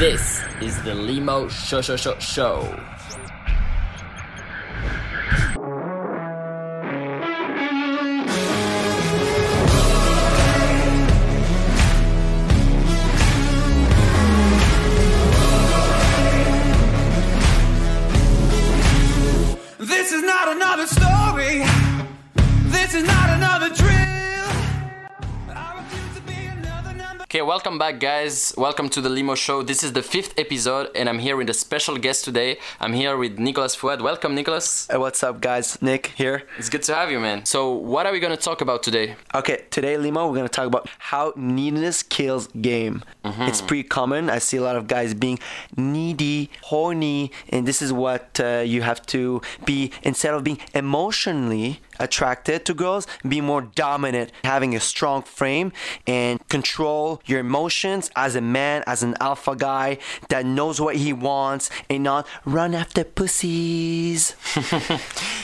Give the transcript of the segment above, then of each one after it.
This is the Limo Show Show Show Show. Okay, welcome back, guys. Welcome to the Limo Show. This is the fifth episode, and I'm here with a special guest today. I'm here with Nicolas Fouad. Welcome, Nicolas. Hey, what's up, guys? Nick here. It's good to have you, man. So, what are we gonna talk about today? Okay, today, Limo, we're gonna talk about how neediness kills game. It's pretty common. I see a lot of guys being needy, horny, and this is what uh, you have to be instead of being emotionally attracted to girls, be more dominant, having a strong frame and control your emotions as a man, as an alpha guy that knows what he wants and not run after pussies.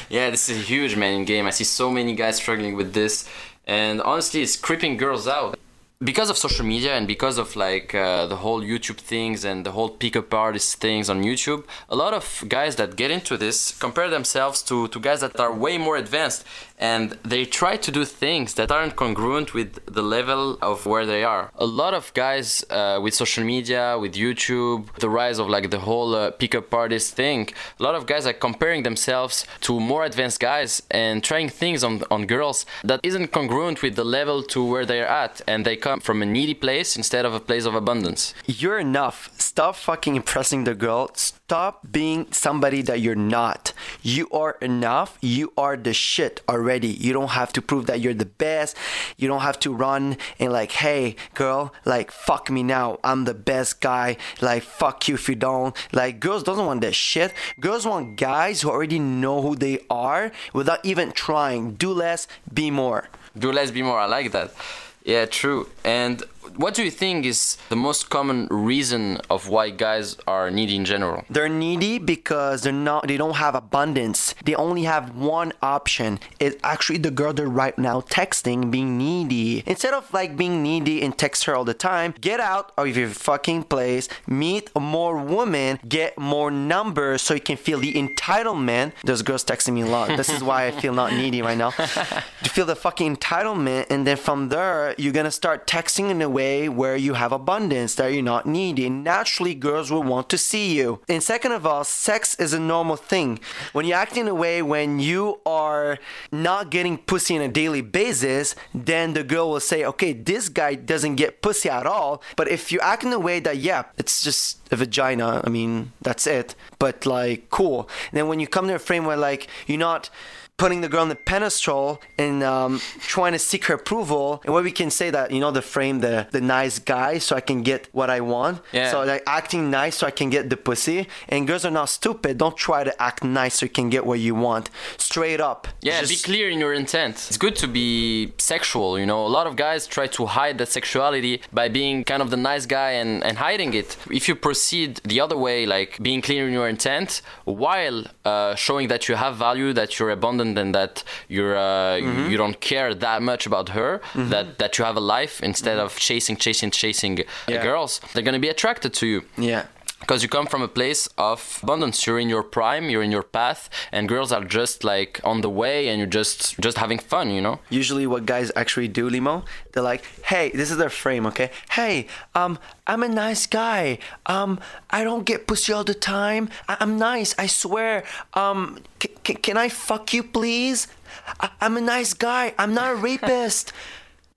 Yeah, this is a huge, man, in game. I see so many guys struggling with this, and honestly, it's creeping girls out. Because of social media and because of like uh, the whole YouTube things and the whole pickup artist things on YouTube, a lot of guys that get into this compare themselves to, to guys that are way more advanced and they try to do things that aren't congruent with the level of where they are. A lot of guys uh, with social media, with YouTube, the rise of like the whole uh, pickup artist thing, a lot of guys are comparing themselves to more advanced guys and trying things on, on girls that isn't congruent with the level to where they're at and they come from a needy place instead of a place of abundance. You're enough. Stop fucking impressing the girl. Stop being somebody that you're not. You are enough. You are the shit already. You don't have to prove that you're the best. You don't have to run and like, hey, girl, like fuck me now. I'm the best guy. Like fuck you if you don't. Like girls doesn't want that shit. Girls want guys who already know who they are without even trying. Do less, be more. Do less, be more. I like that. Yeah, true. And what do you think is the most common reason of why guys are needy in general? They're needy because they're not they don't have abundance. They only have one option. It's actually the girl they're right now texting being needy. Instead of like being needy and text her all the time, get out of your fucking place, meet more women, get more numbers so you can feel the entitlement. There's girls texting me a lot. This is why I feel not needy right now. to feel the fucking entitlement and then from there you're gonna start texting in a way where you have abundance that you're not needing, Naturally, girls will want to see you. And second of all, sex is a normal thing. When you act in a way when you are not getting pussy on a daily basis, then the girl will say, okay, this guy doesn't get pussy at all. But if you act in a way that, yeah, it's just a vagina, I mean, that's it. But like, cool. And then when you come to a frame where like you're not putting the girl on the pedestal and um, trying to seek her approval and where we can say that you know the frame the the nice guy so i can get what i want Yeah. so like acting nice so i can get the pussy and girls are not stupid don't try to act nice so you can get what you want straight up Yeah, Just- be clear in your intent. It's good to be sexual, you know. A lot of guys try to hide that sexuality by being kind of the nice guy and, and hiding it. If you proceed the other way, like being clear in your intent while uh, showing that you have value, that you're abundant, and that you're uh, Mm-hmm. you don't care that much about her, that that you have a life instead of chasing, chasing, chasing uh, Yeah. girls, they're gonna be attracted to you yeah because you come from a place of abundance. You're in your prime you're in your path and girls are just like on the way and you're just just having fun you know? Usually what guys actually do limo they're like hey this is their frame okay? Hey um i'm a nice guy. Um i don't get pussy all the time. I- i'm nice i swear. Um c- c- can i fuck you please? I- i'm a nice guy. I'm not a rapist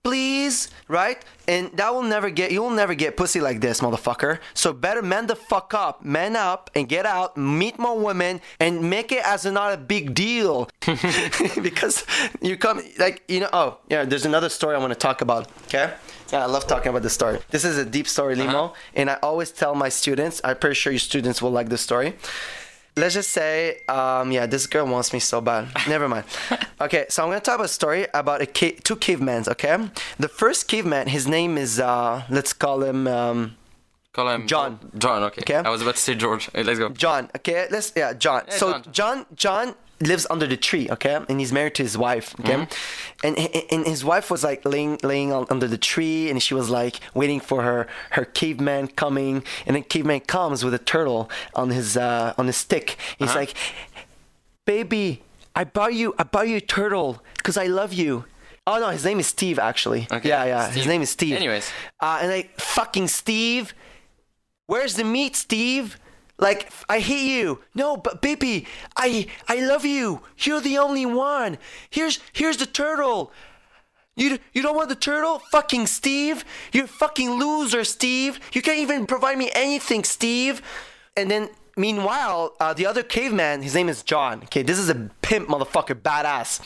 please right and that will never get you'll never get pussy like this motherfucker so better man the fuck up man up and get out meet more women and make it as not a big deal because you come like you know oh yeah there's another story i want to talk about okay yeah, I love talking about this story. This is a deep story, Limo, uh-huh. and I always tell my students. I'm pretty sure your students will like this story. Let's just say, um, yeah, this girl wants me so bad. Never mind. Okay, so I'm gonna talk about a story about a ca- two cavemen. Okay, the first caveman, his name is uh, let's call him um, call him John. john okay, Okay. i was about to say george Hey, let's go John. Okay, let's yeah, John. So John. John, John, lives under the tree, okay, and he's married to his wife, okay, and, and his wife was like laying laying under the tree, and she was like waiting for her her caveman coming, and then caveman comes with a turtle on his uh, on his stick. He's like, "Baby, I bought you I bought you a turtle because I love you." Oh no, his name is Steve actually. Okay, Yeah, yeah, his name is Steve. Anyways. uh, and like fucking Steve, where's the meat, Steve? Like I hate you. No, but baby, I I love you. You're the only one. Here's here's the turtle. You you don't want the turtle? Fucking Steve. You're a fucking loser, Steve. You can't even provide me anything, Steve. And then meanwhile, uh, the other caveman, his name is John. Okay, this is a pimp motherfucker, badass.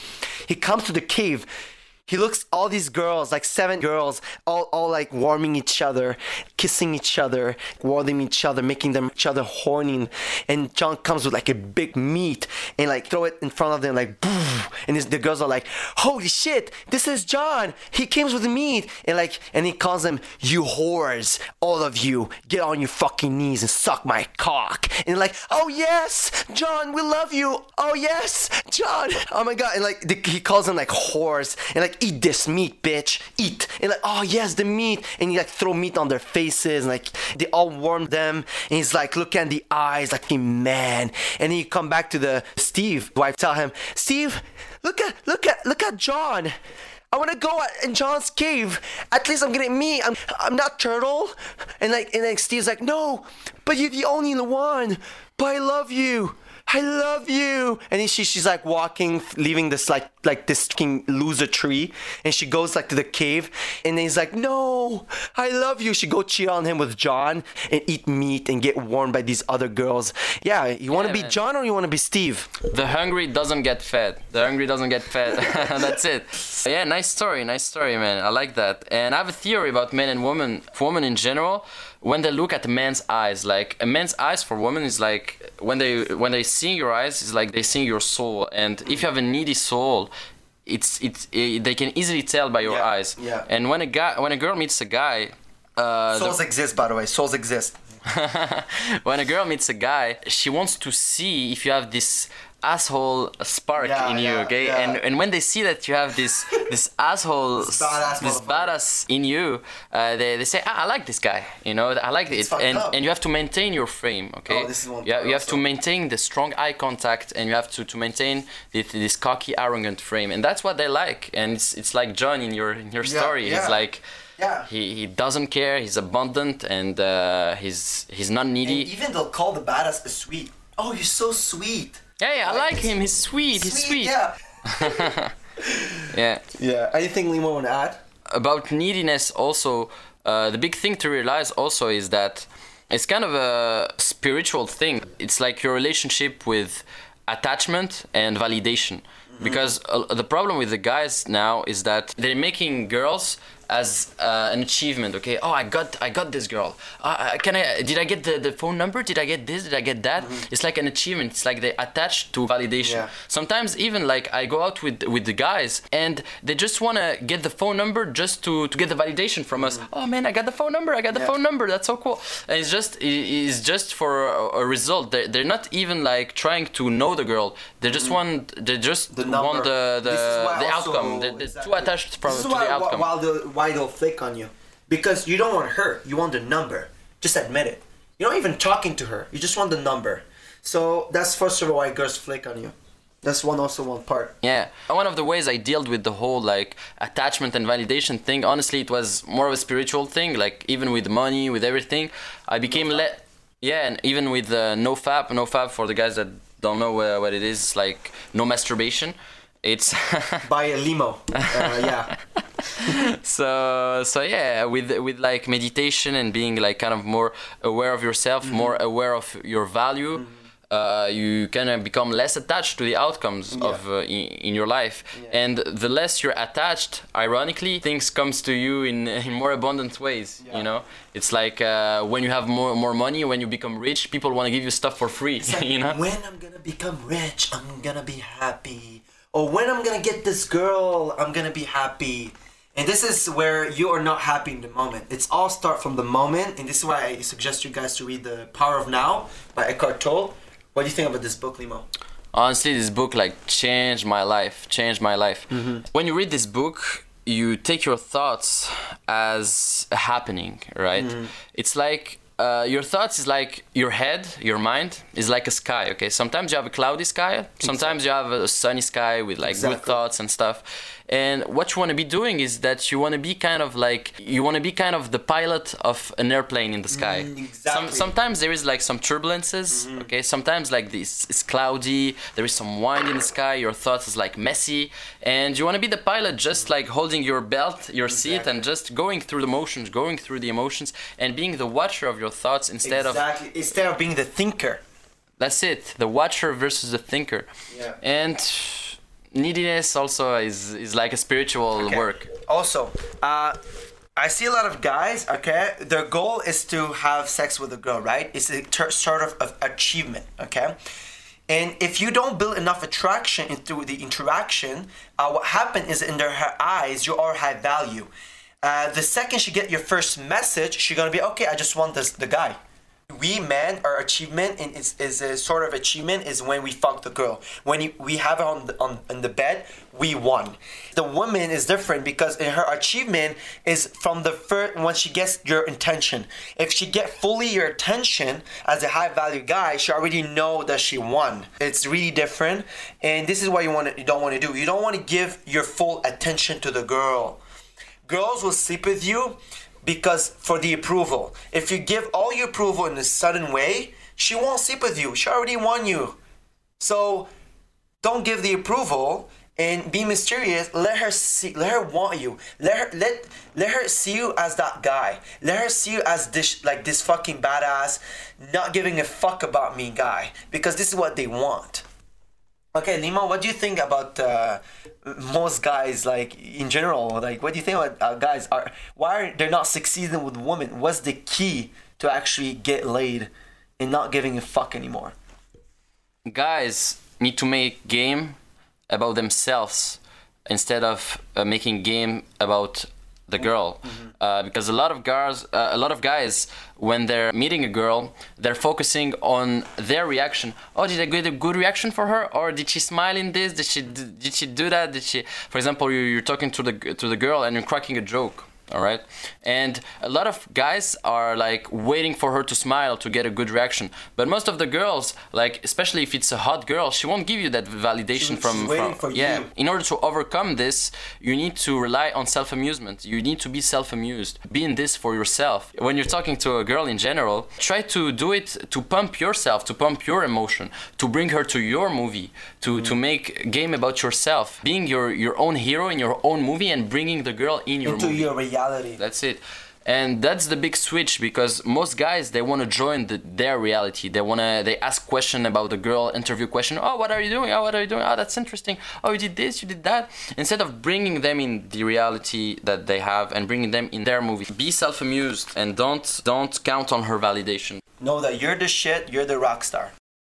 He comes to the cave. He looks all these girls, like seven girls, all, all like warming each other, kissing each other, warming each other, making them each other horny. And John comes with like a big meat and like throw it in front of them, like. and the girls are like, "Holy shit, this is John! He comes with meat!" And like, and he calls them, "You whores, all of you, get on your fucking knees and suck my cock!" And like, "Oh yes, John, we love you! Oh yes, John! Oh my god!" And like, the, he calls them like whores and like, "Eat this meat, bitch! Eat!" And like, "Oh yes, the meat!" And he like throw meat on their faces and like they all warm them. And he's like, look at the eyes, like, man. And he come back to the Steve wife, tell him, Steve, look at look at look at John. I want to go in John's cave. At least I'm getting me. I'm I'm not turtle. And like and like Steve's like, no, but you're the only one. But I love you. I love you. And she she's like walking, leaving this like like this fucking loser tree, and she goes like to the cave, and he's like, no, I love you. She go cheat on him with John and eat meat and get warmed by these other girls. Yeah, you want to Yeah, be man. John or you want to be Steve? The hungry doesn't get fed. The hungry doesn't get fed. That's it. Yeah, nice story, nice story, man. I like that. And I have a theory about men and women, for women in general. When they look at a man's eyes, like a man's eyes for women is like when they when they see your eyes, it's like they see your soul. And if you have a needy soul, it's it's it, they can easily tell by your Yeah, eyes. yeah. And when a guy, when a girl meets a guy, uh, the- Souls exist, by the way. Souls exist. when a girl meets a guy, she wants to see if you have this asshole spark Yeah, in you, yeah, okay? yeah. And and when they see that you have this this asshole, This badass this badass in you, uh, they, they say, ah, I like this guy, you know, I like it, and up. and you have to maintain your frame, okay? Oh, this is one you, have, you have to maintain the strong eye contact, and you have to to maintain this, this cocky, arrogant frame, and that's what they like. And it's it's like John in your in your Yeah, story. yeah. He's like. Yeah. He, he doesn't care. He's abundant and uh, he's he's not needy. And even they'll call the badass a sweet. Oh, you're so sweet. Yeah, yeah, I like him. He's sweet. He's sweet. Yeah. Yeah. Yeah. Anything Limo want to add? About neediness, also, uh, the big thing to realize also is that it's kind of a spiritual thing. It's like your relationship with attachment and validation. Because uh, the problem with the guys now is that they're making girls as uh, an achievement. Okay, oh, I got, I got this girl. Uh, uh, can I? Did I get the, the phone number? Did I get this? Did I get that? It's like an achievement. It's like they attach to validation. Yeah. Sometimes even like I go out with with the guys and they just wanna get the phone number just to to get the validation from us. Oh man, I got the phone number. I got the Mm-hmm. Yeah. phone number. That's so cool. And it's just it's just for a, a result. They they're not even like trying to know the girl. They just want they just Mm-hmm. The want the the, This is why the outcome. They're, they're exactly. too attached from, to the outcome. why, why they'll flick on you. Because you don't want her. You want the number. Just admit it. You're not even talking to her. You just want the number. So that's first of all why girls flick on you. That's one also one part. Yeah. One of the ways I dealt with the whole like attachment and validation thing, honestly, it was more of a spiritual thing. Like even with money, with everything, I became let. Yeah, and even with uh, NoFap, no fab for the guys that don't know uh, what it is, like no masturbation. It's Buy a limo. Uh, yeah. so so yeah with with like meditation and being like kind of more aware of yourself Mm-hmm. more aware of your value uh, you kind of become less attached to the outcomes of uh, in, in your life and the less you're attached ironically things comes to you in, in more abundant ways Yeah. you know it's like uh, when you have more more money when you become rich people want to give you stuff for free you know When I'm gonna become rich, I'm gonna be happy. Or when I'm gonna get this girl, I'm gonna be happy. And this is where you are not happy in the moment. It's all start from the moment, and this is why I suggest you guys to read The Power of Now by Eckhart Tolle. What do you think about this book, Limo? honestly this book like changed my life changed my life. When you read this book you take your thoughts as a happening right? It's like uh, your thoughts is like your head your mind is like a sky okay? Sometimes you have a cloudy sky sometimes you have a sunny sky with like good thoughts and stuff and what you want to be doing is that you want to be kind of like you want to be kind of the pilot of an airplane in the sky Mm, exactly. Some, sometimes there is like some turbulences okay sometimes like this it's cloudy there is some wind in the sky your thoughts is like messy and you want to be the pilot just like holding your belt your seat and just going through the motions going through the emotions and being the watcher of your thoughts instead of exactly. Instead of being the thinker. that's it the watcher versus the thinker Yeah. and neediness also is is like a spiritual Okay. work Also, uh, I see a lot of guys. Okay, their goal is to have sex with a girl, right? It's a ter- sort of, of achievement. Okay, and if you don't build enough attraction into the interaction, uh, what happens is in their her eyes you are high value. Uh, the second she get your first message, she gonna be okay. I just want this the guy. We men, our achievement in, is, is a sort of achievement is when we fuck the girl. When we have her on the, on in the bed, we won. The woman is different because in her achievement is from the first when she gets your intention. If she get fully your attention as a high value guy, she already know that she won. It's really different, and this is what you want you don't want to do. You don't want to give your full attention to the girl girls will sleep with you because for the approval. If you give all your approval in a sudden way, she won't sleep with you. She already won you. So don't give the approval and be mysterious. Let her see let her want you. Let her let let her see you as that guy. Let her see you as this like this fucking badass, not giving a fuck about me guy. Because this is what they want. Okay, Limo, what do you think about uh, most guys, like in general? Like, what do you think about uh, guys? Are why are they not succeeding with women? What's the key to actually get laid and not giving a fuck anymore? guys need to make game about themselves instead of uh, making game about the girl. Uh, because a lot of guys uh, a lot of guys when they're meeting a girl they're focusing on their reaction. Oh did i get a good reaction for her? Or did she smile in this? Did she did she do that? Did she for example you- you're talking to the to the girl and you're cracking a joke all right and a lot of guys are like waiting for her to smile to get a good reaction. But most of the girls like especially if it's a hot girl she won't give you that validation from, waiting from for yeah. you. in order to overcome this you need to rely on self-amusement. You need to be self-amused. Be in this for yourself. When you're talking to a girl in general try to do it to pump yourself to pump your emotion to bring her to your movie to to mm. make game about yourself being your your own hero in your own movie and bringing the girl in your Into movie. your reality. that's it. And that's the big switch because most guys they want to join the, their reality. They want to they ask question about the girl interview question oh what are you doing? Oh what are you doing? Oh that's interesting. Oh you did this you did that. Instead of bringing them in the reality that they have and bringing them in their movie. Be self-amused and don't don't count on her validation. Know that you're the shit. You're the rock star.